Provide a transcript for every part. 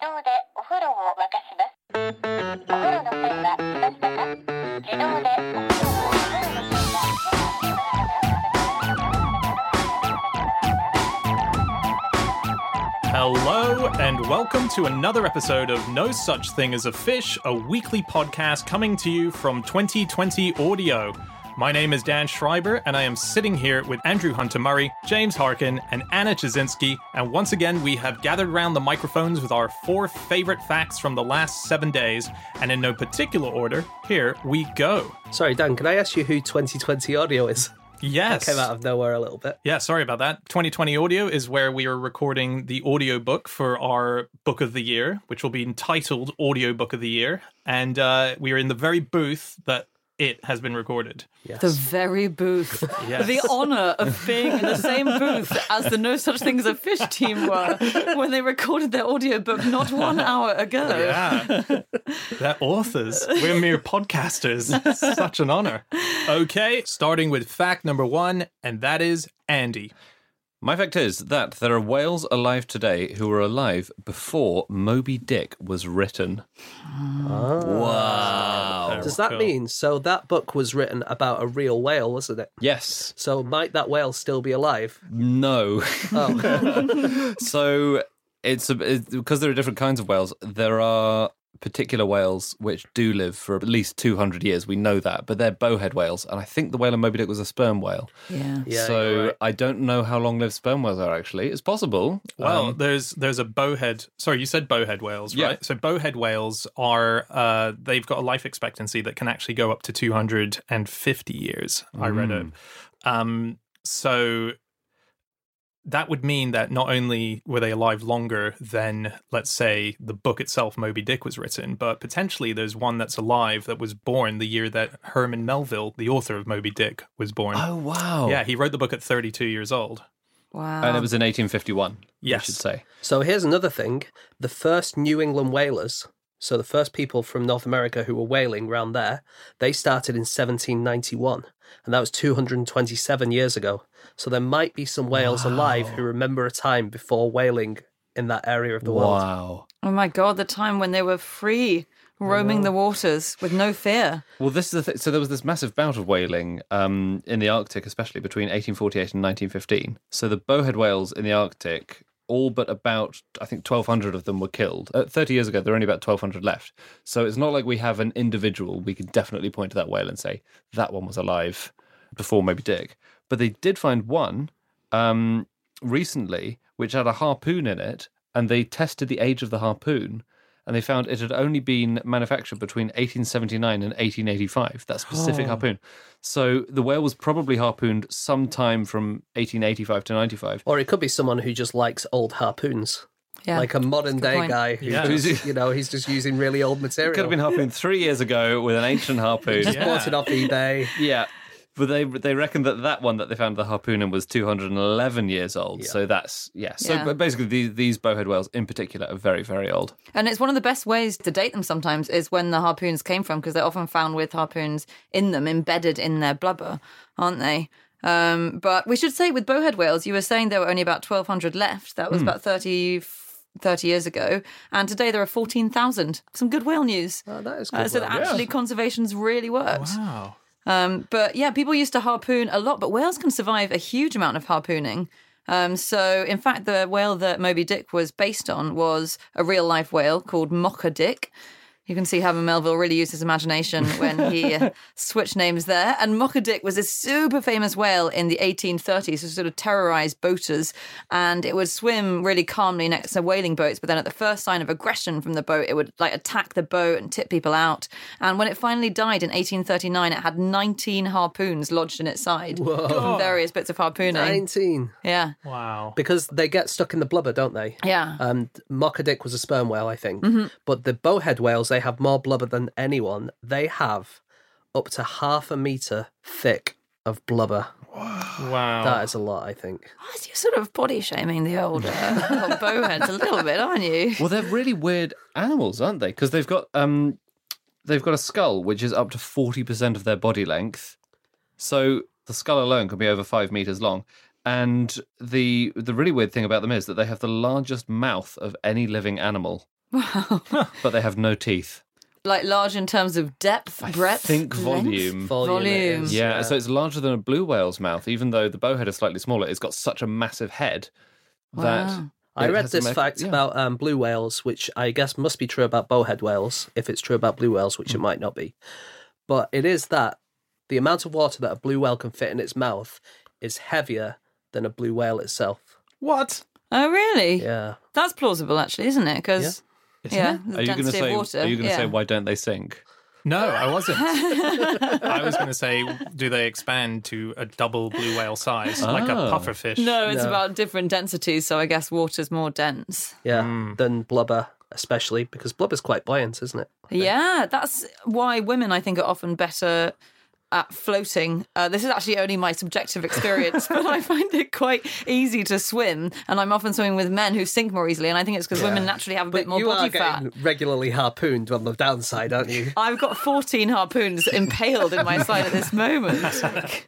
動でお風呂を沸かします。お風呂の線は来ましたか自動でお風呂をお風呂の線は Hello, and welcome to another episode of No Such Thing as a Fish, a weekly podcast coming to you from 2020 Audio. My name is Dan Schreiber, and I am sitting here with Andrew Hunter Murray, James Harkin, and Anna Ptaszynski. And once again, we have gathered around the microphones with our four favorite facts from the last seven days. And in no particular order, here we go. Sorry, Dan, can I ask you who 2020 Audio is? Yes. Came out of nowhere a little bit. Yeah, sorry about that. 2020 Audio is where we are recording the audio book for our book of the year, which will be entitled Audio Book of the Year. And uh, we are in the very booth that it has been recorded. Yes. The very booth. Yes. The honour of being in the same booth as the No Such Thing as a Fish team were when they recorded their audiobook not one hour ago. Yeah. They're authors. We're mere podcasters. It's such an honor. Okay, starting with fact number one, and that is Andy. My fact is that there are whales alive today who were alive before Moby Dick was written. Ah. Wow. Does that Cool. mean so that book was written about a real whale, wasn't it? Yes. So might that whale still be alive? No. Oh, so it's, a, it's because there are different kinds of whales. There are particular whales which do live for at least 200 years. We know that, but they're bowhead whales. And I think the whale in Moby Dick was a sperm whale. Yeah. yeah. so right. I don't know how long lived sperm whales are actually. It's possible. Well, Um, there's there's a bowhead. Sorry, you said bowhead whales, Yeah. right? So bowhead whales are uh, they've got a life expectancy that can actually go up to 250 years. I read it. Um, so that would mean that not only were they alive longer than, let's say, the book itself, Moby Dick, was written, but potentially there's one that's alive that was born the year that Herman Melville, the author of Moby Dick, was born. oh, wow. Yeah, he wrote the book at 32 years old. Wow. And it was in 1851, Yes. I should say. So here's another thing. The first New England whalers, so the first people from North America who were whaling round there, they started in 1791. And that was 227 years ago. So there might be some whales alive who remember a time before whaling in that area of the world. Wow. oh my God, the time when they were free, roaming the waters with no fear. Well, this is the th- so there was this massive bout of whaling um, in the Arctic, especially between 1848 and 1915. So the bowhead whales in the Arctic, all but about I think 1,200 of them were killed. Uh, 30 years ago, there were only about 1,200 left. So it's not like we have an individual. We can definitely point to that whale and say that one was alive before Moby Dick. But they did find one um, recently, which had a harpoon in it, and they tested the age of the harpoon, and they found it had only been manufactured between 1879 and 1885. That specific harpoon. So the whale was probably harpooned sometime from 1885 to 95. Or it could be someone who just likes old harpoons. Yeah. Like a modern That's a good day point. guy who Yeah. just, you know, he's just using really old material. Could have been harpooned three years ago with an ancient harpoon. just Yeah. bought it off eBay. Yeah. But they they reckon that that one that they found the harpoon in was 211 years old. Yeah. So that's yeah. So Yeah. but basically these these bowhead whales in particular are very very old. And it's one of the best ways to date them sometimes is when the harpoons came from because they're often found with harpoons in them, embedded in their blubber, aren't they? Um, but we should say with bowhead whales, you were saying there were only about 1,200 left. That was about 30, 30 years ago. And today there are 14,000. Some good whale news. Oh, that is good. Uh, so well, that actually conservation's really worked. Wow. Um, but yeah, people used to harpoon a lot, but whales can survive a huge amount of harpooning. Um, so, in fact, the whale that Moby Dick was based on was a real life whale called Mocha Dick. You can see how Melville really used his imagination when he uh, switched names there. And Mocha Dick was a super famous whale in the 1830s who sort of terrorized boaters. And it would swim really calmly next to whaling boats. But then at the first sign of aggression from the boat, it would like attack the boat and tip people out. And when it finally died in 1839, it had 19 harpoons lodged in its side from various bits of harpooning. 19. Yeah. Wow. Because they get stuck in the blubber, don't they? Yeah. Um, Mocha Dick was a sperm whale, I think. Mm-hmm. But the bowhead whales, they have more blubber than anyone. They have up to half a meter thick of blubber. Wow. That is a lot, I think. Oh, You're sort of body shaming the old, uh, old bowheads a little bit, aren't you? Well, they're really weird animals, aren't they? Because they've got um, they've got a skull which is up to forty percent of their body length. So the skull alone can be over five meters long. And the the really weird thing about them is that they have the largest mouth of any living animal. But they have no teeth. Like large in terms of depth, I breadth, think length? volume. Volume. it Volume. is, Yeah, so it's larger than a blue whale's mouth, even though the bowhead is slightly smaller. It's got such a massive head that Wow. I it read has to this make- fact yeah. about um, blue whales, which I guess must be true about bowhead whales, if it's true about blue whales, which it Hmm. might not be. But it is that the amount of water that a blue whale can fit in its mouth is heavier than a blue whale itself. What? Oh, really? Yeah. That's plausible, actually, isn't it? Because Isn't yeah, it? Are you going to say? water. Are you going to yeah. say why don't they sink? No, I wasn't. I was going to say, do they expand to a double blue whale size, like a Oh. puffer fish? No, it's No. about different densities, so I guess water's more dense. Yeah. Hmm. Than blubber, especially because blubber's quite buoyant, isn't it? Yeah, that's why women, I think, are often better at floating. Uh, this is actually only my subjective experience, but I find it quite easy to swim, and I'm often swimming with men who sink more easily, and I think it's because women naturally have a bit But more you body are fat. getting regularly harpooned on the downside, aren't you? I've got 14 harpoons impaled in my side at this moment.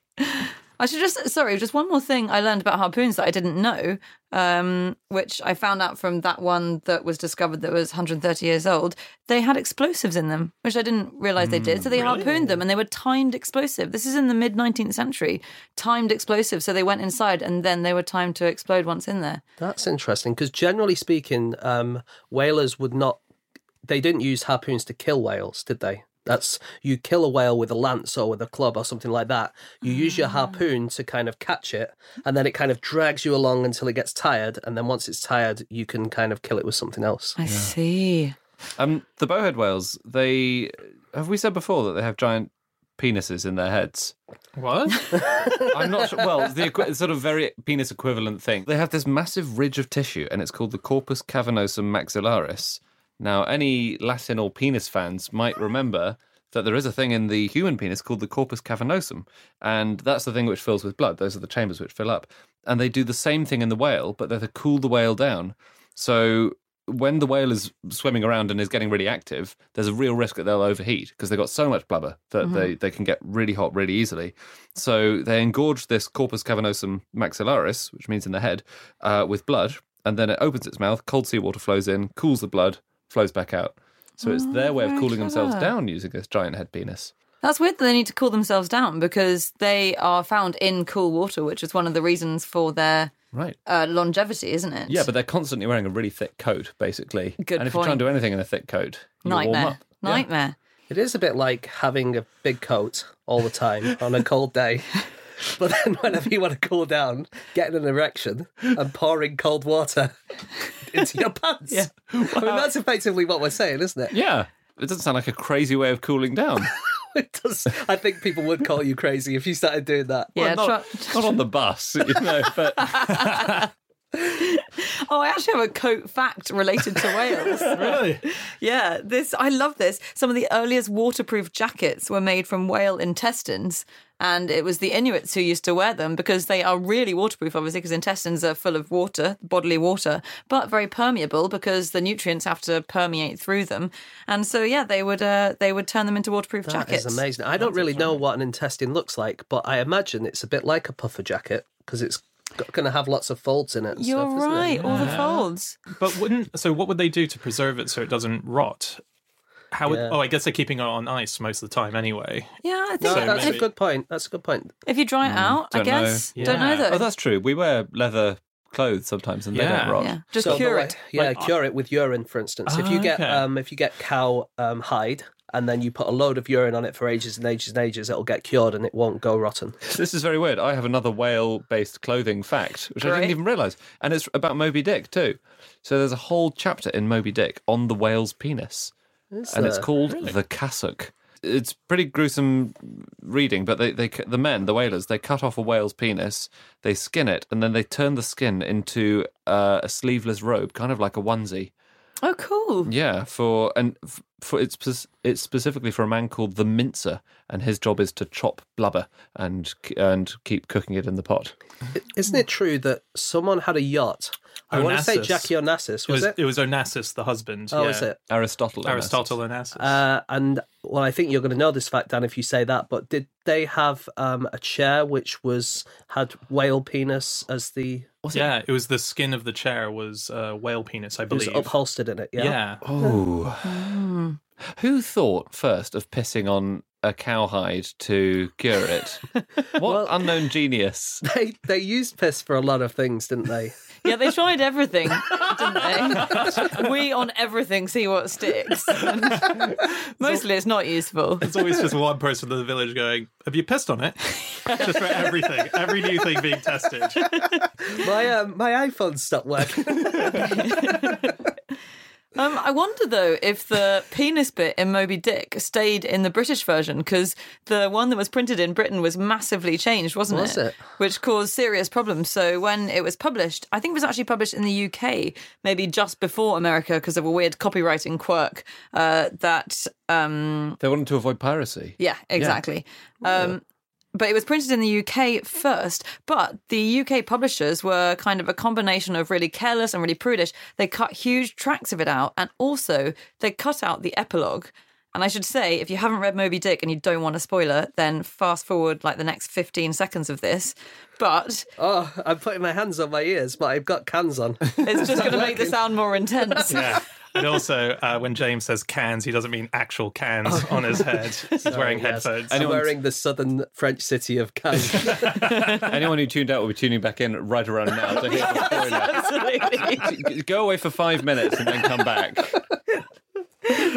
I should just, sorry, just one more thing I learned about harpoons that I didn't know, um, which I found out from that one that was discovered that was 130 years old. They had explosives in them, which I didn't realize they did. So they harpooned them and they were timed explosive. This is in the mid 19th century, timed explosive. So they went inside and then they were timed to explode once in there. That's interesting because generally speaking, um, whalers would not. They didn't use harpoons to kill whales, did they? That's you kill a whale with a lance or with a club or something like that. You use your harpoon to kind of catch it, and then it kind of drags you along until it gets tired, and then once it's tired, you can kind of kill it with something else. I see. Um, the bowhead whales. They have we said before that they have giant penises in their heads. What? I'm not sure. Well, the equi- sort of very penis equivalent thing. They have this massive ridge of tissue, and it's called the corpus cavernosum maxillaris. Now, any Latin or penis fans might remember that there is a thing in the human penis called the corpus cavernosum, and that's the thing which fills with blood. Those are the chambers which fill up, and they do the same thing in the whale, but they're to cool the whale down. So when the whale is swimming around and is getting really active, there's a real risk that they'll overheat because they've got so much blubber that they, they can get really hot really easily. So they engorge this corpus cavernosum maxillaris, which means in the head, uh, with blood, and then it opens its mouth, cold seawater flows in, cools the blood, flows back out. So it's their way of very cooling themselves down using this giant head penis. That's weird that they need to cool themselves down because they are found in cool water, which is one of the reasons for their Right. uh, longevity, isn't it? Yeah, but they're constantly wearing a really thick coat, basically. Good and if you try point. and do anything in a thick coat, you warm nightmare. Yeah. nightmare. It is a bit like having a big coat all the time on a cold day. But then, whenever you want to cool down, getting an erection and pouring cold water into your pants. Yeah. I mean, that's effectively what we're saying, isn't it? Yeah. It doesn't sound like a crazy way of cooling down. It does. I think people would call you crazy if you started doing that. Yeah, Well, not, try- not on the bus, you know, but Oh, I actually have a coat fact related to whales. really? yeah, this I love this. Some of the earliest waterproof jackets were made from whale intestines, and it was the Inuits who used to wear them because they are really waterproof, obviously, because intestines are full of water, bodily water, but very permeable because the nutrients have to permeate through them. And so, yeah, they would uh, they would turn them into waterproof That jackets. is amazing. I don't really know what an intestine looks like, but I imagine it's a bit like a puffer jacket because it's going to have lots of folds in it. And You're stuff, isn't it? right, all the folds. But wouldn't so? What would they do to preserve it so it doesn't rot? How would? Yeah. Oh, I guess they're keeping it on ice most of the time anyway. Yeah, I think No, So that's maybe- a good point. That's a good point. if you dry it out, I don't know. guess. Don't know Yeah. though. oh, that's true. We wear leather clothes sometimes and they don't rot. yeah, just So, cure but, it. Yeah, Like- cure it with urine, for instance. if Ah, you get okay. um, if you get cow um, hide and then you put a load of urine on it for ages and ages and ages, it'll get cured and it won't go rotten. This is very weird. I have another whale-based clothing fact, which I didn't even realise, and it's about Moby Dick too. So there's a whole chapter in Moby Dick on the whale's penis, and it's there? called the cassock. It's pretty gruesome reading, but they, they the men, the whalers, they cut off a whale's penis, they skin it, and then they turn the skin into uh, a sleeveless robe, kind of like a onesie. Oh, cool. Yeah, for and for it's it's specifically for a man called the mincer, and his job is to chop blubber and and keep cooking it in the pot. Isn't it true that someone had a yacht? I want to say Jackie Onassis, It was was it? it was Onassis, the husband. Oh, yeah. is it? Aristotle. Aristotle Onassis. Uh, and well, I think you're going to know this fact, Dan, if you say that. But did they have um, a chair which was had whale penis as the Was it? yeah, it was the skin of the chair was uh, whale penis, I It was believe. upholstered in it. Yeah. yeah. Oh. Who thought first of pissing on a cowhide to cure it? What Well- unknown genius? They they used piss for a lot of things, didn't they? Yeah, they tried everything, didn't they? we on everything see what sticks. Mostly it's not useful. It's always just one person in the village going, Have you pissed on it? just for everything, every new thing being tested. my um, my iPhone stopped working. Um, I wonder though if the penis bit in Moby Dick stayed in the British version because the one that was printed in Britain was massively changed, wasn't Was it? Which caused serious problems. So when it was published, I think it was actually published in the UK, maybe just before America because of a weird copywriting quirk. Uh, that um, They wanted to avoid piracy. yeah, exactly. Um, but it was printed in the UK first. But the UK publishers were kind of a combination of really careless and really prudish. They cut huge tracts of it out, and also they cut out the epilogue. And I should say, if you haven't read Moby Dick and you don't want a spoiler, then fast forward like the next 15 seconds of this. But Oh, I'm putting my hands on my ears, but I've got cans on. it's just going to make the sound more intense. Yeah. And also, uh, when James says cans, he doesn't mean actual cans on his head. He's wearing yes. headphones. I'm Anyone's- wearing the southern French city of Cannes. Anyone who tuned out will be tuning back in right around now to hear the spoiler. Absolutely. Go away for five minutes and then come back.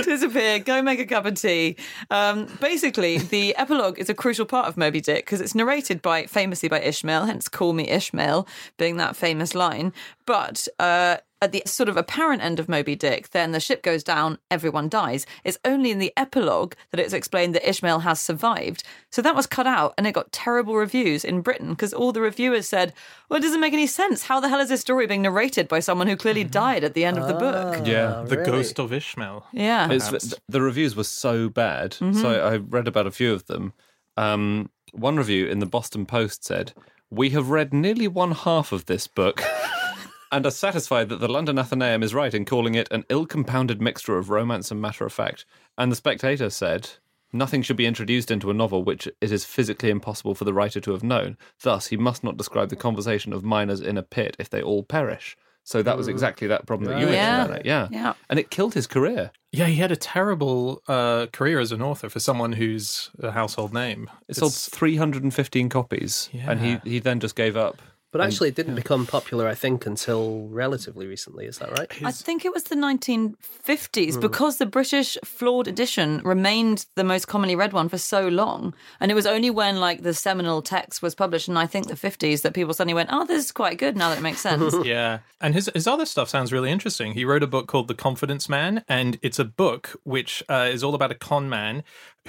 disappear, go make a cup of tea. Um, basically, the epilogue is a crucial part of Moby Dick because it's narrated by famously by Ishmael, hence "Call Me Ishmael" being that famous line. But uh, at the sort of apparent end of Moby Dick, then the ship goes down, everyone dies. It's only in the epilogue that it's explained that Ishmael has survived. So that was cut out, and it got terrible reviews in Britain because all the reviewers said, "Well, it doesn't make any sense. How the hell is this story being narrated by someone who clearly mm-hmm. died at the end of the ah, book?" Yeah. the really? ghost of Ishmael. Yeah. It's, the reviews were so bad. So I, I read about a few of them. Um, one review in the Boston Post said, We have read nearly one half of this book and are satisfied that the London Athenaeum is right in calling it an ill compounded mixture of romance and matter of fact. And the Spectator said, Nothing should be introduced into a novel which it is physically impossible for the writer to have known. Thus, he must not describe the conversation of miners in a pit if they all perish. So that was exactly that problem that you mentioned, Yeah. Anna. Yeah. Yeah. And it killed his career. Yeah, he had a terrible uh, career as an author for someone who's a household name. It sold 315 copies, and he, he then just gave up. But actually, it didn't become popular, I think, until relatively recently. Is that right? I think it was the 1950s because the British flawed edition remained the most commonly read one for so long. And it was only when like the seminal text was published in I think the 50s that people suddenly went, "Oh, this is quite good now that it makes sense." Yeah. And his his other stuff sounds really interesting. He wrote a book called The Confidence Man, and it's a book which uh, is all about a con man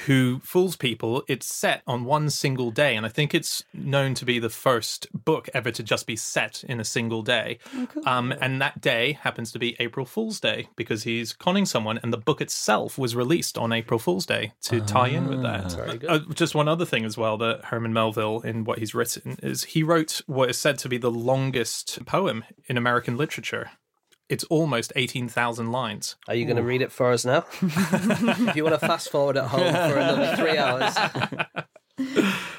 who fools people. It's set on one single day, and I think it's known to be the first book ever to just be set in a single day. um, and that day happens to be April Fool's Day because he's conning someone, and the book itself was released on April Fool's Day to tie in with that. Good. Uh, just one other thing as well that Herman Melville, in what he's written, is he wrote what is said to be the longest poem in American literature. It's almost 18,000 lines. Are you going to read it for us now? if you want to fast forward at home for another three hours.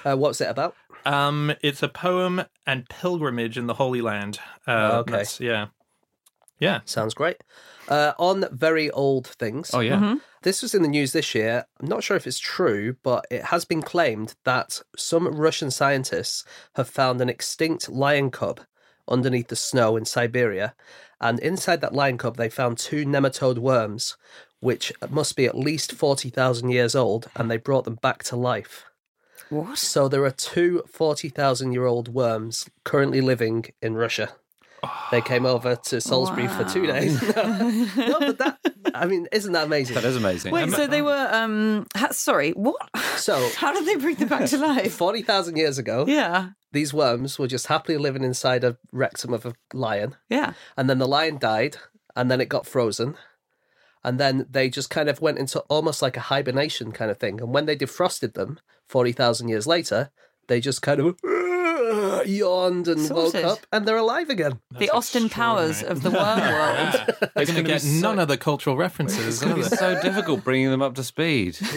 Uh, what's it about? Um, it's a poem and pilgrimage in the Holy Land. Uh, Okay. that's- Yeah. Yeah. Sounds great. Uh, on very old things. Oh, yeah. This was in the news this year. I'm not sure if it's true, but it has been claimed that some Russian scientists have found an extinct lion cub underneath the snow in Siberia. And inside that lion cub, they found two nematode worms, which must be at least 40,000 years old, and they brought them back to life. what? So there are two 40,000 year old worms currently living in Russia. They came over to Salisbury for two days. no, but that, I mean, isn't that amazing? That is amazing. Wait, Um, so they were um ha- sorry, what? So, How did they bring them back to life? 40,000 years ago, Yeah. these worms were just happily living inside a rectum of a lion. Yeah. And then the lion died, and then it got frozen. And then they just kind of went into almost like a hibernation kind of thing. And when they defrosted them 40,000 years later, they just kind of yawned and Sorted. woke up, and they're alive again. the Austin Powers of the worm world. They're going to get so- none of the cultural references. it's going to be so difficult bringing them up to speed.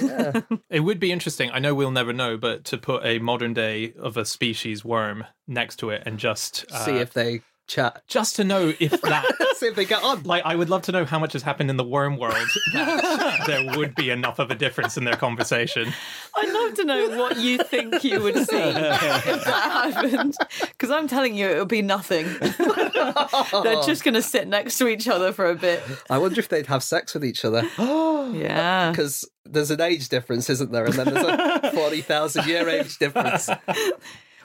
It would be interesting. I know we'll never know, but to put a modern day of a species worm next to it and just uh, See if they chat. just to know if that. See if they get on. Like, I would love to know how much has happened in the worm world that there would be enough of a difference in their conversation. I'd love to know what you think you would see if that happened. Because I'm telling you, it would be nothing. They're just going to sit next to each other for a bit. I wonder if they'd have sex with each other. Yeah. Because there's an age difference, isn't there? And then there's a 40,000 year age difference.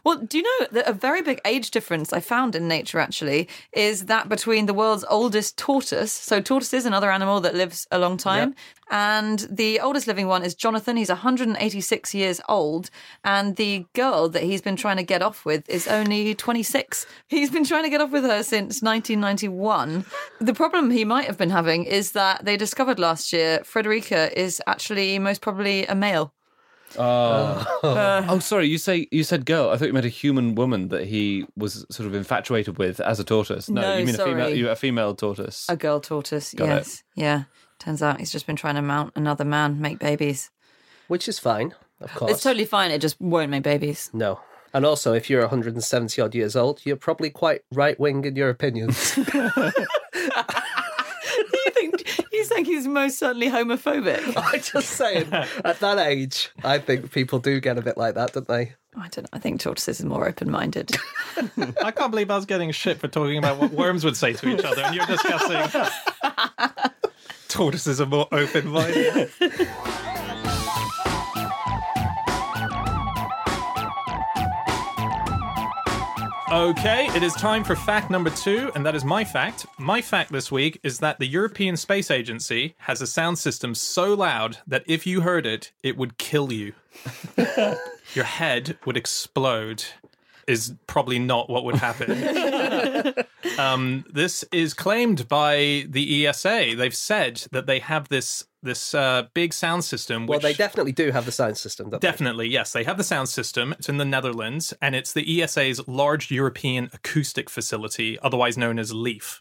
Well, do you know that a very big age difference I found in nature actually is that between the world's oldest tortoise, so tortoise is another animal that lives a long time, and the oldest living one is Jonathan. He's 186 years old, and the girl that he's been trying to get off with is only 26. He's been trying to get off with her since 1991. The problem he might have been having is that they discovered last year Frederica is actually most probably a male. Oh, uh, oh, sorry. You say you said girl. I thought you meant a human woman that he was sort of infatuated with as a tortoise. No, No, you mean a female. You a female tortoise. A girl tortoise, Got it. yes. Yeah. Turns out he's just been trying to mount another man, make babies. Which is fine, of course. It's totally fine. It just won't make babies. No. And also, if you're 170 odd years old, you're probably quite right wing in your opinions. you think you he's most certainly homophobic? I'm just saying, at that age, I think people do get a bit like that, don't they? I don't know. I think tortoises are more open-minded. I can't believe I was getting shit for talking about what worms would say to each other, and you're discussing tortoises are more open minded. Okay, it is time for fact number two, and that is my fact. My fact this week is that the European Space Agency has a sound system so loud that if you heard it, it would kill you. Your head would explode, is probably not what would happen. um, this is claimed by the ESA. They've said that they have this this uh, big sound system. Well, they definitely do have the sound system, don't they? Definitely, yes. They have the sound system. It's in the Netherlands, and it's the ESA's large European acoustic facility, otherwise known as LEAF.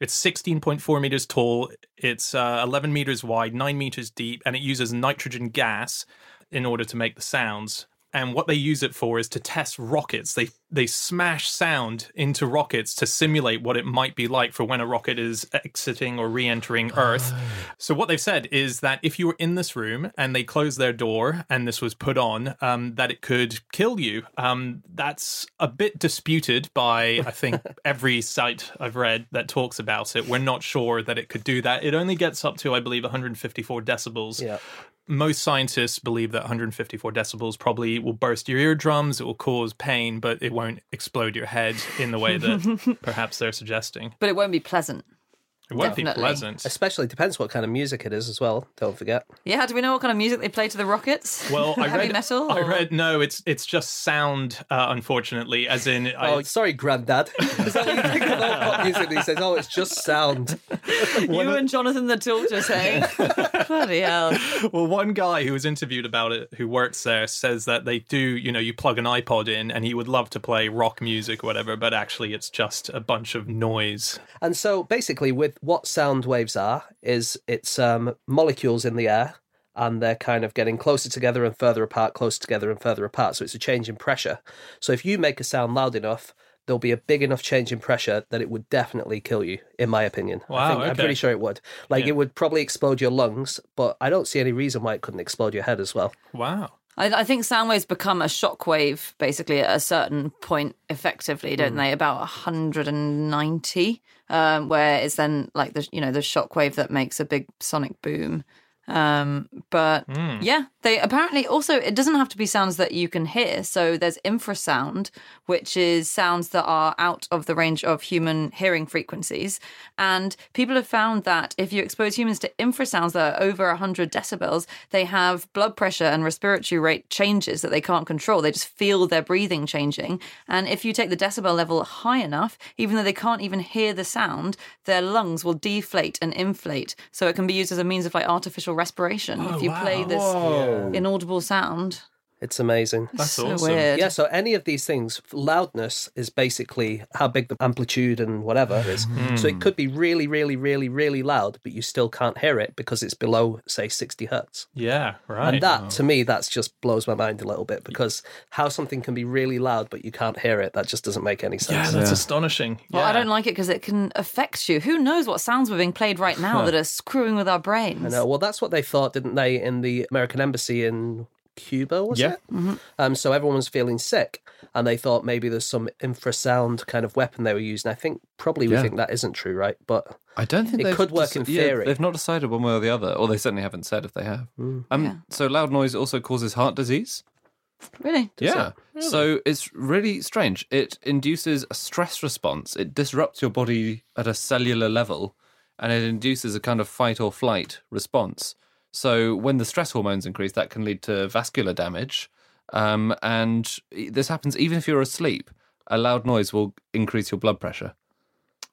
It's 16.4 meters tall, it's uh, 11 meters wide, 9 meters deep, and it uses nitrogen gas in order to make the sounds. And what they use it for is to test rockets. They they smash sound into rockets to simulate what it might be like for when a rocket is exiting or re-entering Earth. So what they've said is that if you were in this room and they closed their door and this was put on, um, that it could kill you. Um, that's a bit disputed by I think every site I've read that talks about it. We're not sure that it could do that. It only gets up to I believe 154 decibels Yeah. Most scientists believe that 154 decibels probably will burst your eardrums, it will cause pain, but it won't explode your head in the way that perhaps they're suggesting. but it won't be pleasant. It won't be pleasant. Especially depends what kind of music it is as well. Don't forget. Yeah, do we know what kind of music they play to the rockets? Well, I Heavy read, metal, I read no, it's it's just sound. Uh, unfortunately, as in, I, Oh, sorry, Grandad. Is that what you think of all pop music these days? Oh, it's just sound. you and Jonathan the tortoise, say, Bloody hell. well, one guy who was interviewed about it, who works there, says that they do. You know, you plug an iPod in, and he would love to play rock music or whatever, but actually, it's just a bunch of noise. And so basically, with what sound waves are, is it's um, molecules in the air and they're kind of getting closer together and further apart, closer together and further apart. So it's a change in pressure. So if you make a sound loud enough, there'll be a big enough change in pressure that it would definitely kill you, in my opinion. I Wow, think, I'm pretty sure it would. Like Yeah. it would probably explode your lungs, but I don't see any reason why it couldn't explode your head as well. Wow. I, I think sound waves become a shockwave basically at a certain point effectively, don't they? About 190, um, where it's then like the you know the shockwave that makes a big sonic boom. Um, but yeah, they apparently also it doesn't have to be sounds that you can hear. So there's infrasound, which is sounds that are out of the range of human hearing frequencies. And people have found that if you expose humans to infrasounds that are over 100 decibels, they have blood pressure and respiratory rate changes that they can't control. They just feel their breathing changing. And if you take the decibel level high enough, even though they can't even hear the sound, their lungs will deflate and inflate. So it can be used as a means of like artificial respiration. Oh, if you play this inaudible sound. It's amazing. That's so awesome. weird. Yeah, so any of these things, loudness is basically how big the amplitude and whatever is. So it hmm. could be really, really, really, really loud, but you still can't hear it because it's below, say, 60 hertz. Yeah, right. And that, to me, that's just blows my mind a little bit because how something can be really loud but you can't hear it, that just doesn't make any sense. yeah, sense. that's astonishing. Well, I don't like it because it can affect you. Who knows what sounds were being played right now that are screwing with our brains? I know. Well, that's what they thought, didn't they, in the American embassy in Cuba, was Yeah. it? Um, so everyone was feeling sick, and they thought maybe there's some infrasound kind of weapon they were using. I think probably we Yeah. think that isn't true, right? But I don't think It they've could work deci- in yeah, theory. they've not decided one way or the other, or they certainly haven't said if they have. Um, Yeah. So loud noise also causes heart disease. Really? yeah. So it's really strange. It induces a stress response. It disrupts your body at a cellular level, and it induces a kind of fight or flight response. So when the stress hormones increase, that can lead to vascular damage. Um, and this happens even if you're asleep. A loud noise will increase your blood pressure.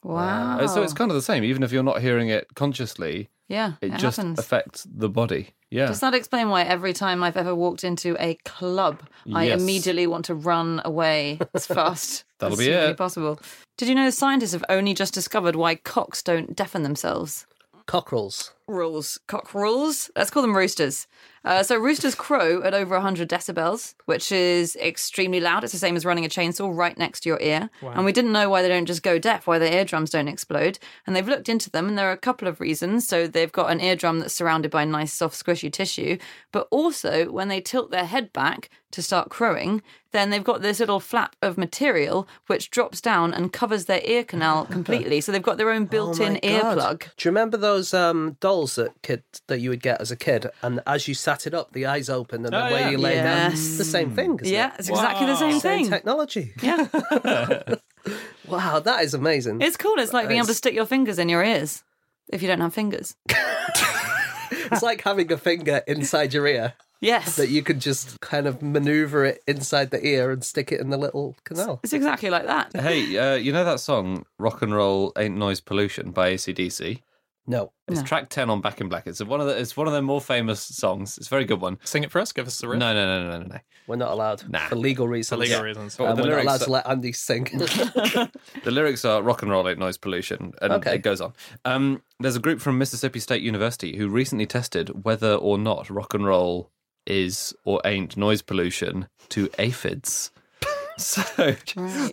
Wow. Uh, So it's kind of the same. Even if you're not hearing it consciously, yeah, it, it, just happens. affects the body. Yeah. Does that explain why every time I've ever walked into a club, I immediately want to run away as fast That'll as be it. possible? Did you know scientists have only just discovered why cocks don't deafen themselves? Cockerels. rules, cock rules. Let's call them roosters. Uh, so roosters crow at over 100 decibels, which is extremely loud. It's the same as running a chainsaw right next to your ear. And we didn't know why they don't just go deaf, why their eardrums don't explode. And they've looked into them, and there are a couple of reasons. So they've got an eardrum that's surrounded by nice, soft, squishy tissue. But also, when they tilt their head back to start crowing, then they've got this little flap of material which drops down and covers their ear canal completely. so they've got their own built-in Oh earplug. Do you remember those um, dolls that kid that you would get as a kid? And as you sat it up, the eyes opened, and the Oh, way yeah. you lay down, Yes. it's the same thing. Isn't Yeah, it? it's exactly the same Wow. Same thing. technology. Yeah. Wow, that is amazing. It's cool. It's like being able to stick your fingers in your ears if you don't have fingers. It's like having a finger inside your ear Yes. that you could just kind of maneuver it inside the ear and stick it in the little canal. It's exactly like that. hey, uh, you know that song "Rock and Roll Ain't Noise Pollution" by ACDC? No. It's No. track ten on Back in Black. It's one of the it's one of their more famous songs. It's a very good one. Sing it for us. Give us the riff. No, no, no, no, no, no. We're not allowed Nah. for legal reasons. For legal Yeah. reasons. Um, the we're not lyrics allowed are- to let Andy sing. The lyrics are "Rock and Roll Ain't Noise Pollution," and Okay. it goes on. Um, there's a group from Mississippi State University who recently tested whether or not rock and roll is or ain't noise pollution to aphids. So,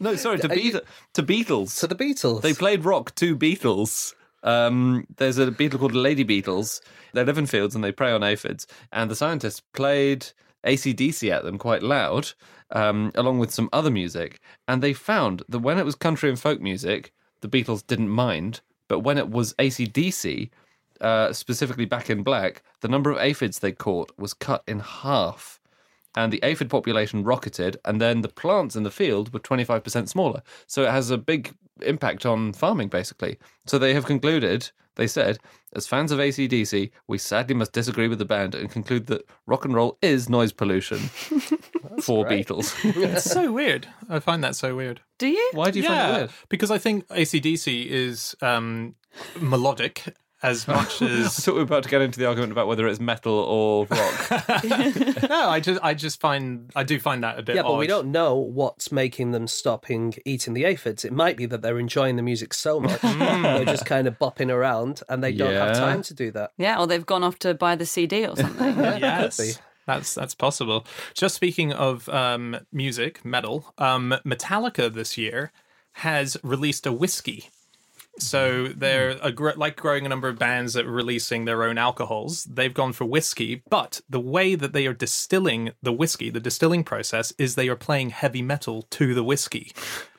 no, sorry, to, Are you- to Beatles. to the Beatles. They played rock to beetles. Um, there's a beetle called Lady Beetles. They live in fields and they prey on aphids. And the scientists played ACDC at them quite loud, um, along with some other music. And they found that when it was country and folk music, the beetles didn't mind. But when it was ACDC, uh, specifically Back in Black, the number of aphids they caught was cut in half and the aphid population rocketed, and then the plants in the field were 25% smaller. So it has a big impact on farming, basically. So they have concluded, they said, as fans of ACDC, we sadly must disagree with the band and conclude that rock and roll is noise pollution for great. beetles. It's so weird. I find that so weird. Do you? Why do you find it weird? because I think ACDC is um, melodic as much I as thought we were about to get into the argument about whether it's metal or rock. no. I just I just find I do find that a bit. yeah, but we don't know what's making them stopping eating the aphids. It might be that they're enjoying the music so much they're just kind of bopping around and they don't have time to do that. Yeah, or they've gone off to buy the CD or something. yes. That's that's possible. Just speaking of um, music, metal, um, Metallica this year has released a whiskey. So they're a gr- like growing a number of bands that are releasing their own alcohols. They've gone for whiskey, but the way that they are distilling the whiskey, the distilling process, is they are playing heavy metal to the whiskey.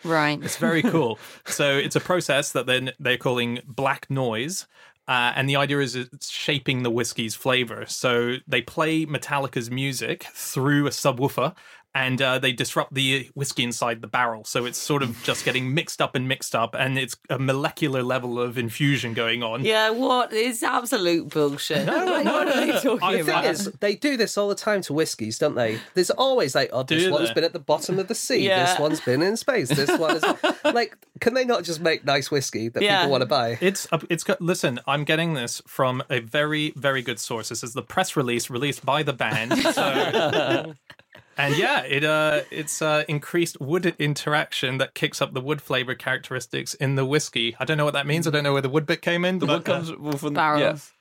right. It's very cool. so it's a process that then they're calling black noise. Uh, and the idea is it's shaping the whiskey's flavor. So they play Metallica's music through a subwoofer and uh, they disrupt the whiskey inside the barrel. So it's sort of just getting mixed up and mixed up, and it's a molecular level of infusion going on. Yeah, what? It's absolute bullshit. what are they talking I The thing about? is, they do this all the time to whiskies, don't they? There's always like, oh, this Do one's they? been at the bottom of the sea. Yeah. This one's been in space. This one is like, can they not just make nice whiskey that Yeah. people want to buy? It's a- it's listen. I'm getting this from a very very good source. This is the press release released by the band. So And yeah, it uh, it's uh, increased wood interaction that kicks up the wood flavor characteristics in the whiskey. I don't know what that means. I don't know where the wood bit came in. The but, wood comes well, from Barrels.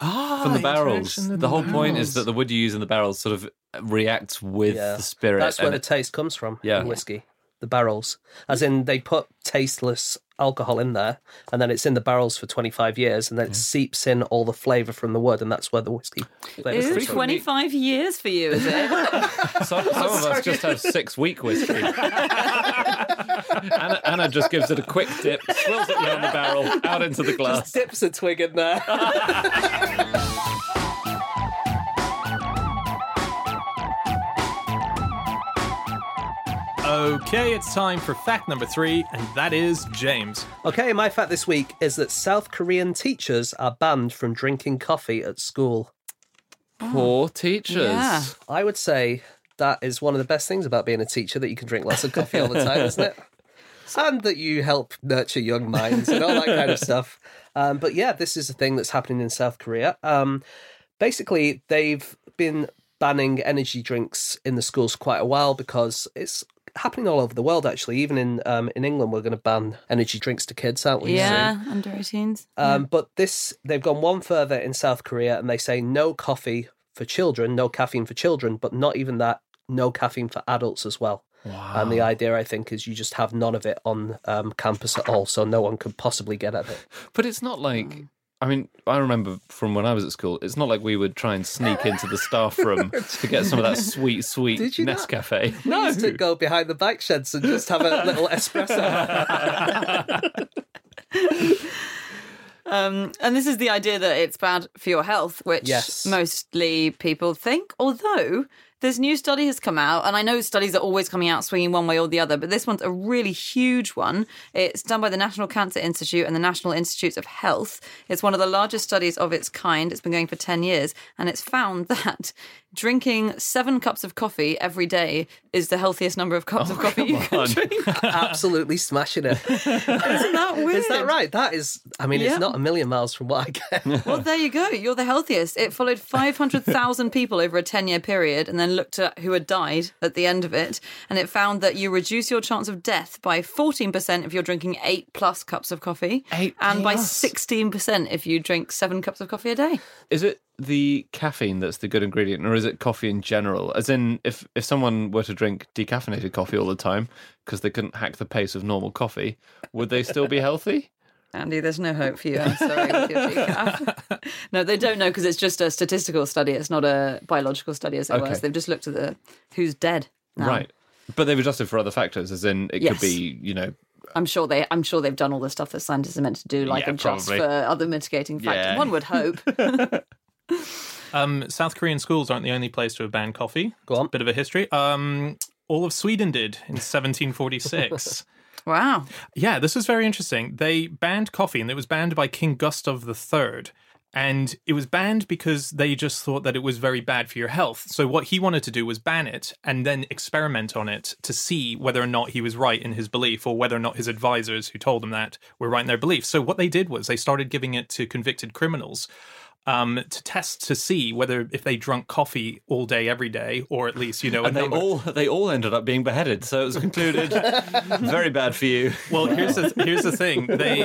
ah, from the barrels. interaction in The whole point is that the wood you use in the barrels sort of reacts with Yeah. the spirit. That's where and the taste comes from Yeah. in whiskey. The barrels. As mm. in, they put tasteless alcohol in there, and then it's in the barrels for 25 years, and then it mm. seeps in all the flavour from the wood, and that's where the whiskey flavour Is comes from. 25 years for you, is it? some, some of us just have six week whiskey. Anna, Anna just gives it a quick dip, swirls it around the barrel, out into the glass. Dips a twig in there. Okay, it's time for fact number three, and that is James. okay, my fact this week is that South Korean teachers are banned from drinking coffee at school. Poor teachers. Yeah. I would say that is one of the best things about being a teacher that you can drink lots of coffee all the time, isn't it? And that you help nurture young minds and all that kind of stuff. Um, but yeah, this is a thing that's happening in South Korea. Um, basically, they've been banning energy drinks in the schools quite a while because it's happening all over the world. Actually, even in um, in England, we're going to ban energy drinks to kids, aren't we? soon? yeah, under 18s. Um, But this, they've gone one further in South Korea and they say no coffee for children, no caffeine for children, but not even that, no caffeine for adults as well. Wow. And the idea, I think, is you just have none of it on um, campus at all, so no one could possibly get at it. But it's not like. I mean, I remember from when I was at school, it's not like we would try and sneak into the staff room to get some of that sweet, sweet Did you not? Nescafe. We used to go behind the bike sheds and just have a little espresso. Um, and this is the idea that it's bad for your health, which Yes. mostly people think. Although this new study has come out, and I know studies are always coming out swinging one way or the other, but this one's a really huge one. It's done by the National Cancer Institute and the National Institutes of Health. It's one of the largest studies of its kind. It's been going for 10 years, and it's found that drinking seven cups of coffee every day is the healthiest number of cups oh, of coffee you can on. drink. Absolutely smashing it. Isn't that weird? Is that right? That is, I mean, Yeah. it's not a million miles from what I get. Well, there you go. You're the healthiest. It followed 500,000 people over a 10 year period and then looked at who had died at the end of it. And it found that you reduce your chance of death by 14% if you're drinking eight plus cups of coffee. Eight And by 16% if you drink seven cups of coffee a day. Is it the caffeine that's the good ingredient, or is it coffee in general? As in, if if someone were to drink decaffeinated coffee all the time because they couldn't hack the pace of normal coffee, would they still be healthy? Andy, there's no hope for you. I'm sorry with your no, they don't know because it's just a statistical study. It's not a biological study, as it Okay. was. They've just looked at the who's dead. now. Right. But they've adjusted for other factors, as in it Yes. could be, you know, I'm sure they. I'm sure they've done all the stuff that scientists are meant to do, like Yeah, adjust probably. for other mitigating factors. Yeah. One would hope. Um, South Korean schools aren't the only place to have banned coffee. Go on. Bit of a history. Um, all of Sweden did in 1746. Wow. Yeah, this was very interesting. They banned coffee, and it was banned by King Gustav III. And it was banned because they just thought that it was very bad for your health. So, what he wanted to do was ban it and then experiment on it to see whether or not he was right in his belief or whether or not his advisors who told him that were right in their belief. So, what they did was they started giving it to convicted criminals um, to test to see whether if they drunk coffee all day, every day, or at least, you know, and they number- all they all ended up being beheaded. So it was concluded very bad for you. Well, here's the here's the thing. They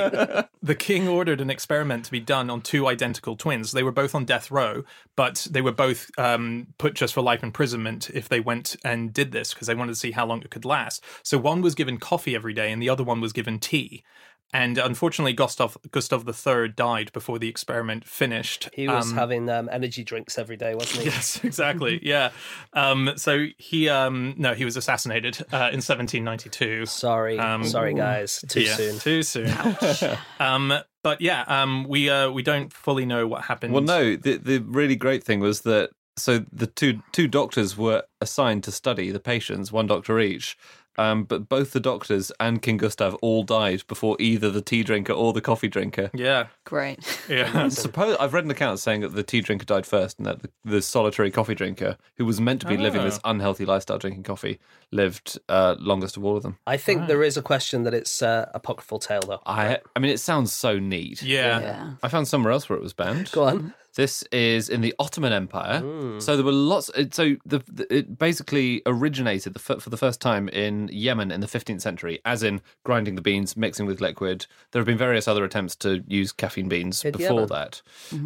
the king ordered an experiment to be done on two identical twins. They were both on death row, but they were both um, put just for life imprisonment if they went and did this because they wanted to see how long it could last. So one was given coffee every day, and the other one was given tea. And unfortunately, Gustav Gustav III died before the experiment finished. He was Um, having um, energy drinks every day, wasn't he? Yes, exactly. Yeah. Um, so he, um, no, he was assassinated uh, in 1792. Sorry, Um, sorry, guys. Too Yeah, soon. Too soon. um, but yeah, um, we uh, we don't fully know what happened. Well, no, the the really great thing was that so the two two doctors were assigned to study the patients, one doctor each. Um, but both the doctors and King Gustav all died before either the tea drinker or the coffee drinker Yeah. Great. Yeah. Suppose I've read an account saying that the tea drinker died first, and that the, the solitary coffee drinker, who was meant to be living this Oh. unhealthy lifestyle drinking coffee, lived uh, longest of all of them. I think there is a question that it's uh, apocryphal tale, though. I, I mean, it sounds so neat. Yeah. Yeah. I found somewhere else where it was banned. Go on. This is in the Ottoman Empire. So there were lots. So the, the it basically originated the, for the first time in Yemen in the 15th century, as in grinding the beans, mixing with liquid. There have been various other attempts to use caffeine beans In before Yemen? that,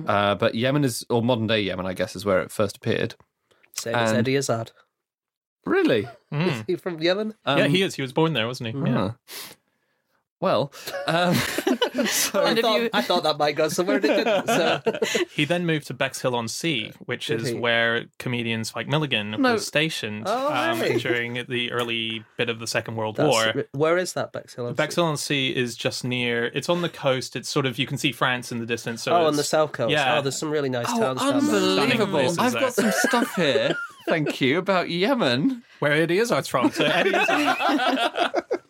uh, but Yemen is, or modern day Yemen, I guess, is where it first appeared. Same as Eddie Izzard. Really? Mm. Is he from Yemen? Um, yeah, he is. He was born there, wasn't he? Yeah. ah. Well, um, so I thought, you- I thought that might go somewhere and it didn't. So. He then moved to Bexhill on Sea, which Did is he? where comedians like Milligan No. was stationed Oh, um, really? during the early bit of the Second World That's- War. Where is that, Bexhill? on Sea? Bexhill on Sea is just near. It's on the coast. It's sort of you can see France in the distance. So oh, on the south coast. Yeah. Oh, there's some really nice oh, towns down there. unbelievable! I've there. got some stuff here. Thank you about Yemen. where Eddie Izzard's from. So Eddie Izzard.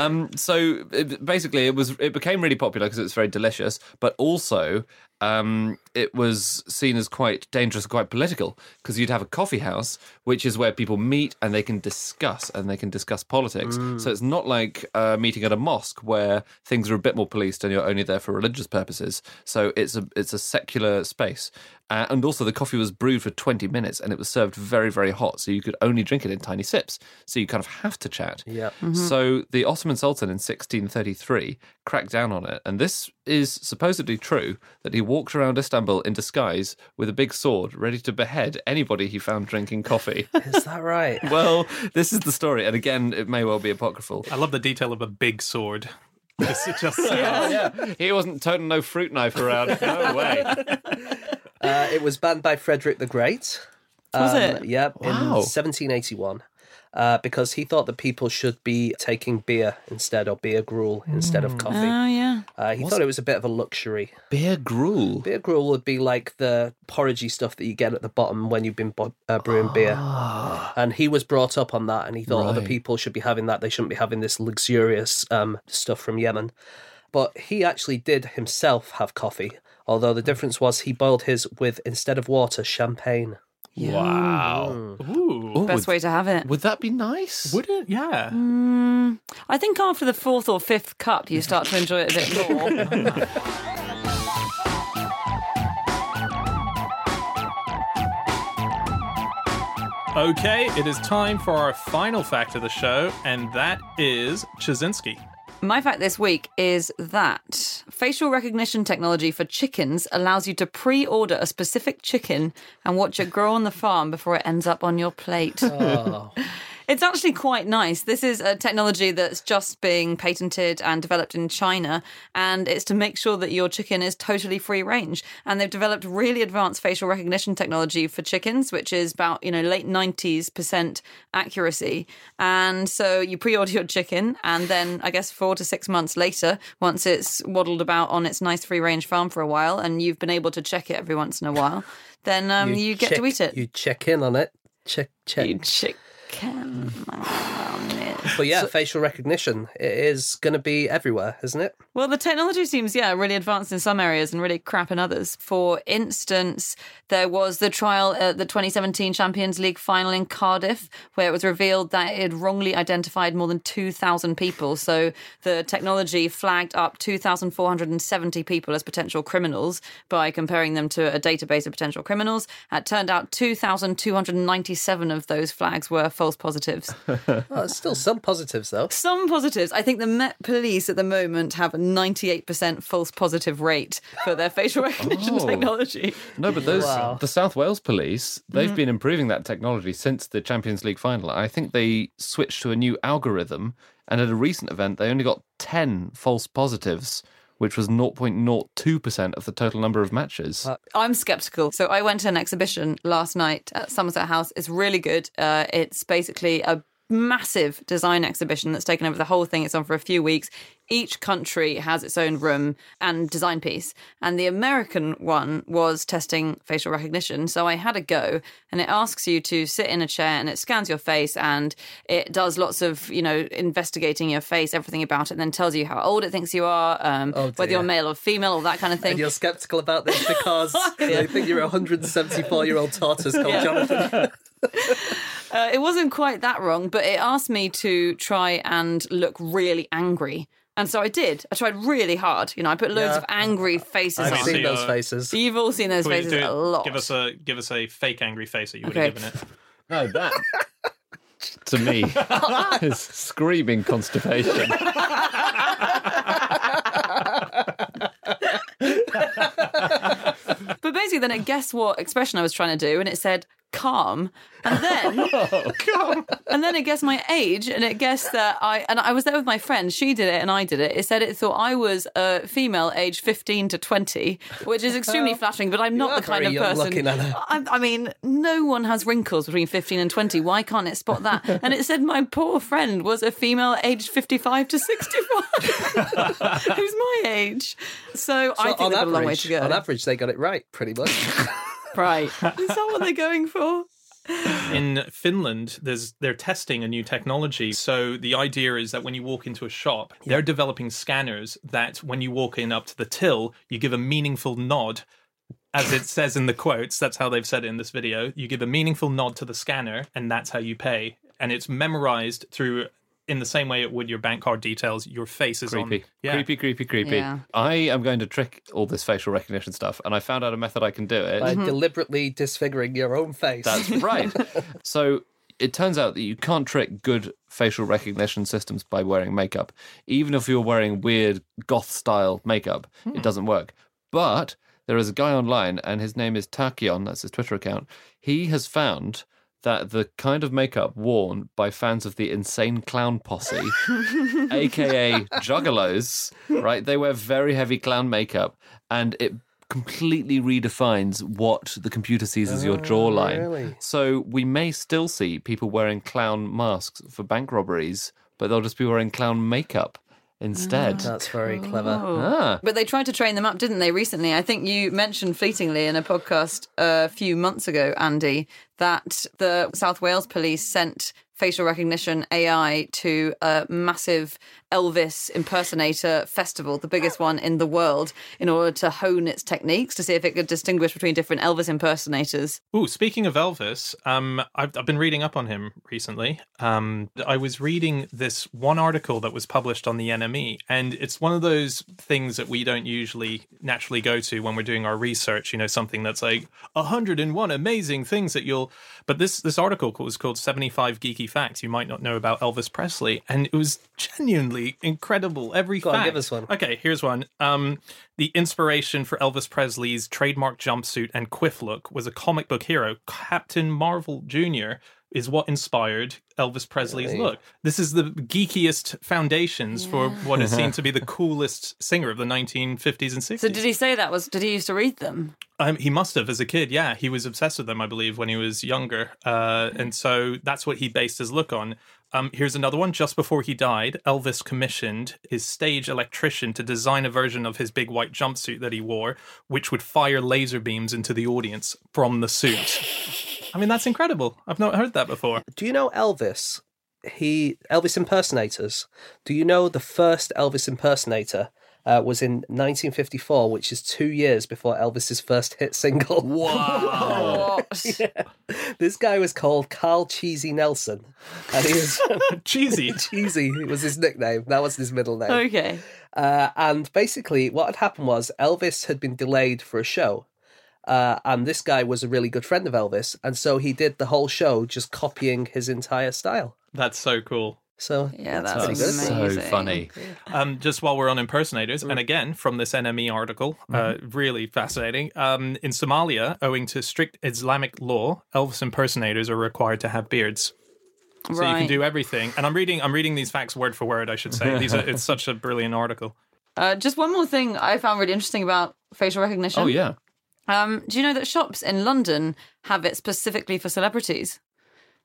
Um, so it, basically, it was it became really popular because it's very delicious, but also um, it was seen as quite dangerous, quite political, because you'd have a coffee house, which is where people meet and they can discuss and they can discuss politics. So it's not like uh, meeting at a mosque where things are a bit more policed and you're only there for religious purposes. So it's a it's a secular space. Uh, and also, the coffee was brewed for 20 minutes and it was served very, very hot. So you could only drink it in tiny sips. So you kind of have to chat. Yeah. So the Ottoman Sultan in 1633 cracked down on it, and this is supposedly true that he walked around Istanbul in disguise with a big sword, ready to behead anybody he found drinking coffee. Is that right? well, this is the story, and again, it may well be apocryphal. I love the detail of a big sword. Just, it just sounds- yeah, he wasn't toting no fruit knife around. No way. Uh, it was banned by Frederick the Great. Was Um, it? Yep, in Wow. 1781. Uh, because he thought that people should be taking beer instead, or beer gruel instead of coffee. Oh, yeah. Uh, he thought it was a bit of a luxury. Beer gruel. Beer gruel would be like the porridgey stuff that you get at the bottom when you've been bo- uh, brewing beer. And he was brought up on that, and he thought other people should be having that. They shouldn't be having this luxurious um, stuff from Yemen. But he actually did himself have coffee, although the difference was he boiled his with, instead of water, champagne. Wow. Ooh. Ooh, Best would, way to have it. would that be nice? Would it? Yeah. Mm, I think after the fourth or fifth cup, you start to enjoy it a bit more. Okay, it is time for our final fact of the show, and that is Ptaszynski. My fact this week is that facial recognition technology for chickens allows you to pre order a specific chicken and watch it grow on the farm before it ends up on your plate. Oh, It's actually quite nice. This is a technology that's just being patented and developed in China, and it's to make sure that your chicken is totally free range. And they've developed really advanced facial recognition technology for chickens, which is about you know late nineties percent accuracy. And so you pre-order your chicken, and then I guess four to six months later, once it's waddled about on its nice free range farm for a while, and you've been able to check it every once in a while, then um, you, get check- to eat it. You check in on it. Check, check. You chicken. On it. But yeah, facial recognition it is going to be everywhere, isn't it? Well, the technology seems, yeah, really advanced in some areas and really crap in others. For instance, there was the trial at the 2017 Champions League final in Cardiff, where it was revealed that it had wrongly identified more than 2,000 people. So the technology flagged up 2,470 people as potential criminals by comparing them to a database of potential criminals. It turned out 2,297 of those flags were false positives. There's still some positives though. Some positives. I think the Met Police at the moment have a 98% false positive rate for their facial recognition Oh. technology. No, but those Wow. the South Wales police, they've Mm-hmm. been improving that technology since the Champions League final. I think they switched to a new algorithm and at a recent event they only got 10 false positives, which was 0.02% of the total number of matches. I'm skeptical. So I went to an exhibition last night at Somerset House. It's really good. Uh, it's basically a massive design exhibition that's taken over the whole thing. It's on for a few weeks. Each country has its own room and design piece. And the American one was testing facial recognition. So I had a go and it asks you to sit in a chair and it scans your face and it does lots of, you know, investigating your face, everything about it, and then tells you how old it thinks you are, um, Oh, whether you're male or female, or that kind of thing. And you're skeptical about this because they think you're a 174 year old tortoise called Jonathan. Uh, it wasn't quite that wrong, but it asked me to try and look really angry. And so I did. I tried really hard. You know, I put loads Yeah. of angry faces I've on. seen those faces. You've all seen those Will you faces do it? a lot. Give us a give us a fake angry face that you would Okay. have given it. No, that to me is screaming constipation. But basically, then it guessed what expression I was trying to do, and it said calm. And then, oh, and then it guessed my age, and it guessed that I and I was there with my friend. She did it, and I did it. It said it thought I was a female, aged fifteen to twenty, which is extremely flattering. But I'm not the kind of person. I, I mean, no one has wrinkles between fifteen and twenty. Why can't it spot that? And it said my poor friend was a female, aged fifty-five to sixty-five, who's my age. So, I think they've got a long way to go. On average, they got it right, pretty much. Right. Is that what they're going for? in Finland, there's they're testing a new technology. So the idea is that when you walk into a shop, they're developing scanners that when you walk in up to the till, you give a meaningful nod. As it says in the quotes, that's how they've said it in this video. You give a meaningful nod to the scanner, and that's how you pay. And it's memorized through, in the same way it would your bank card details. Your face is Creepy. on. Yeah. Creepy, creepy, creepy. Yeah. I am going to trick all this facial recognition stuff, and I found out a method I can do it. By mm-hmm. deliberately disfiguring your own face. That's right. so it turns out that you can't trick good facial recognition systems by wearing makeup. Even if you're wearing weird goth style makeup, it hmm. doesn't work. But there is a guy online, and his name is Takion, that's his Twitter account. He has found that the kind of makeup worn by fans of the Insane Clown Posse, aka Juggalos, right? They wear very heavy clown makeup, and it completely redefines what the computer sees as your oh, jawline. really? So we may still see people wearing clown masks for bank robberies, but they'll just be wearing clown makeup instead. That's very clever. Ah, But they tried to train them up, didn't they, recently? I think you mentioned fleetingly in a podcast a few months ago, Andy, that the South Wales police sent facial recognition AI to a massive Elvis impersonator festival, the biggest one in the world, in order to hone its techniques to see if it could distinguish between different Elvis impersonators. Ooh, speaking of Elvis, um, I've, I've been reading up on him recently. Um, I was reading this one article that was published on the NME, and it's one of those things that we don't usually naturally go to when we're doing our research. You know, something that's like 101 amazing things that you'll. But this this article was called 75 Geeky Facts You Might Not Know About Elvis Presley, and it was genuinely incredible. Every Go on, fact. give us one. Okay, here's one. Um, the inspiration for Elvis Presley's trademark jumpsuit and quiff look was a comic book hero, Captain Marvel Jr. Is what inspired Elvis Presley's Really? look. This is the geekiest foundations for what is seen to be the coolest singer of the 1950s and 60s. So did he say that was? Did he used to read them? Um, he must have as a kid. Yeah, he was obsessed with them, I believe, when he was younger, uh, and so that's what he based his look on. Um, here's another one. Just before he died, Elvis commissioned his stage electrician to design a version of his big white jumpsuit that he wore, which would fire laser beams into the audience from the suit. I mean, that's incredible. I've not heard that before. Do you know Elvis? He Elvis impersonators. Do you know the first Elvis impersonator uh, was in 1954, which is two years before Elvis's first hit single. What? This guy was called Carl Cheesy Nelson, and he was Cheesy. Cheesy. Was his nickname? That was his middle name. Okay. Uh, and basically, what had happened was Elvis had been delayed for a show. Uh, and this guy was a really good friend of Elvis. And so he did the whole show just copying his entire style. That's so cool. So Yeah, that's pretty good. so funny. Um, just while we're on impersonators, and again from this NME article, uh, really fascinating. Um, in Somalia, owing to strict Islamic law, Elvis impersonators are required to have beards. So you can do everything. And I'm reading, I'm reading these facts word for word. I should say these are. It's such a brilliant article. Uh, just one more thing I found really interesting about facial recognition. Oh yeah. Um, do you know that shops in London have it specifically for celebrities?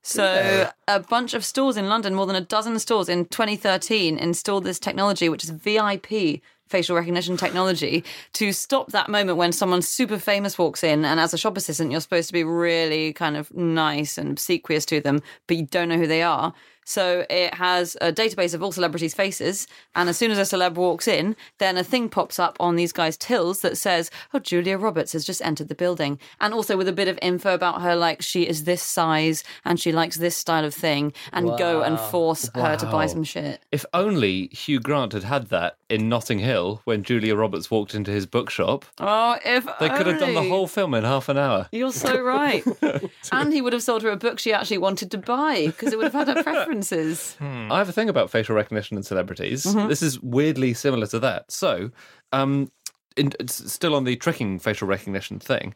So, a bunch of stores in London, more than a dozen stores in 2013, installed this technology, which is VIP facial recognition technology, to stop that moment when someone super famous walks in. And as a shop assistant, you're supposed to be really kind of nice and obsequious to them, but you don't know who they are. So it has a database of all celebrities' faces, and as soon as a celeb walks in, then a thing pops up on these guys' tills that says, "Oh, Julia Roberts has just entered the building," and also with a bit of info about her, like she is this size and she likes this style of thing, and go and Wow. force her to buy some shit. If only Hugh Grant had had that in Notting Hill when Julia Roberts walked into his bookshop. Oh, if They could have done the whole film in half an hour. You're so right. and he would have sold her a book she actually wanted to buy because it would have had her preferences. I have a thing about facial recognition and celebrities. This is weirdly similar to that. So, um, in, it's still on the tricking facial recognition thing,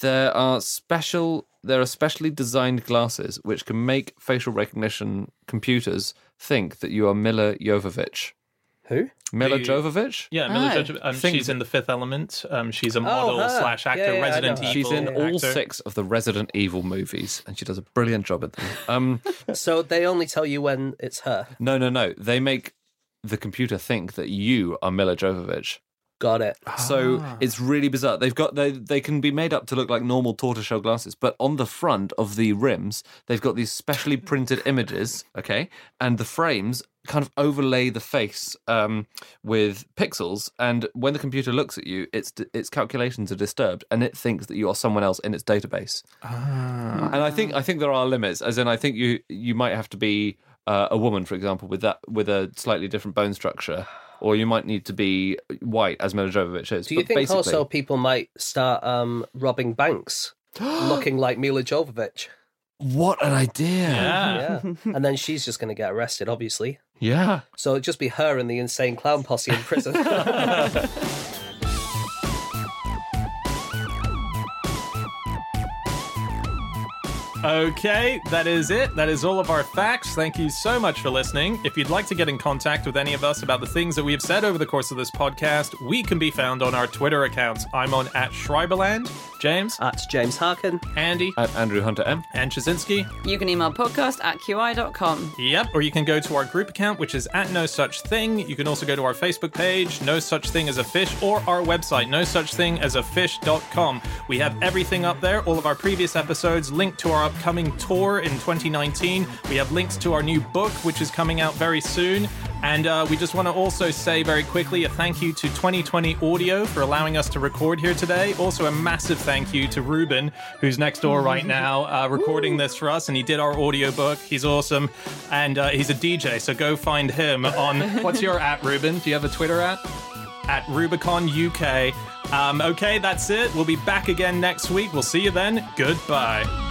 there are special there are specially designed glasses which can make facial recognition computers think that you are Milla Jovovich. Who? Milla The- Jovovich? Yeah, Milla Oh. Jovovich, um, she's in The Fifth Element. Um, she's a model her. slash actor, Yeah, yeah, Resident. Evil She's in all actor. six of the Resident Evil movies, and she does a brilliant job at them. Um, So they only tell you when it's her. no, no, no. They make the computer think that you are Milla Jovovich. Got it. So Ah. it's really bizarre. They've got they they can be made up to look like normal tortoiseshell glasses, but on the front of the rims, they've got these specially printed images. Okay, and the frames kind of overlay the face um, with pixels. And when the computer looks at you, its its calculations are disturbed, and it thinks that you are someone else in its database. Ah. And I think I think there are limits. As in, I think you you might have to be uh, a woman, for example, with that with a slightly different bone structure. Or you might need to be white, as Milla Jovovich is. Do you But think basically- also people might start um, robbing banks looking like Milla Jovovich? What an idea! Yeah. Yeah. and then she's just going to get arrested, obviously. Yeah. So it'd just be her and the insane clown posse in prison. Okay, that is it. That is all of our facts. Thank you so much for listening. If you'd like to get in contact with any of us about the things that we have said over the course of this podcast, we can be found on our Twitter accounts. I'm on at Schreiberland, James, At James Harkin. Andy, At Andrew Hunter M. and Ptaszynski. You can email podcast at qi.com. Yep, or you can go to our group account, which is at No Such Thing. You can also go to our Facebook page, No Such Thing as a Fish, or our website, No Such Thing as a Fish.com. We have everything up there, all of our previous episodes, linked to our upcoming tour in 2019. We have links to our new book, which is coming out very soon. And uh, we just want to also say very quickly a thank you to 2020 Audio for allowing us to record here today. Also, a massive thank you to Ruben, who's next door right now, uh, recording this for us. And he did our audiobook. He's awesome. And uh, he's a DJ. So go find him on what's your at, Ruben? Do you have a Twitter at? At Rubicon UK. Um, okay, that's it. We'll be back again next week. We'll see you then. Goodbye.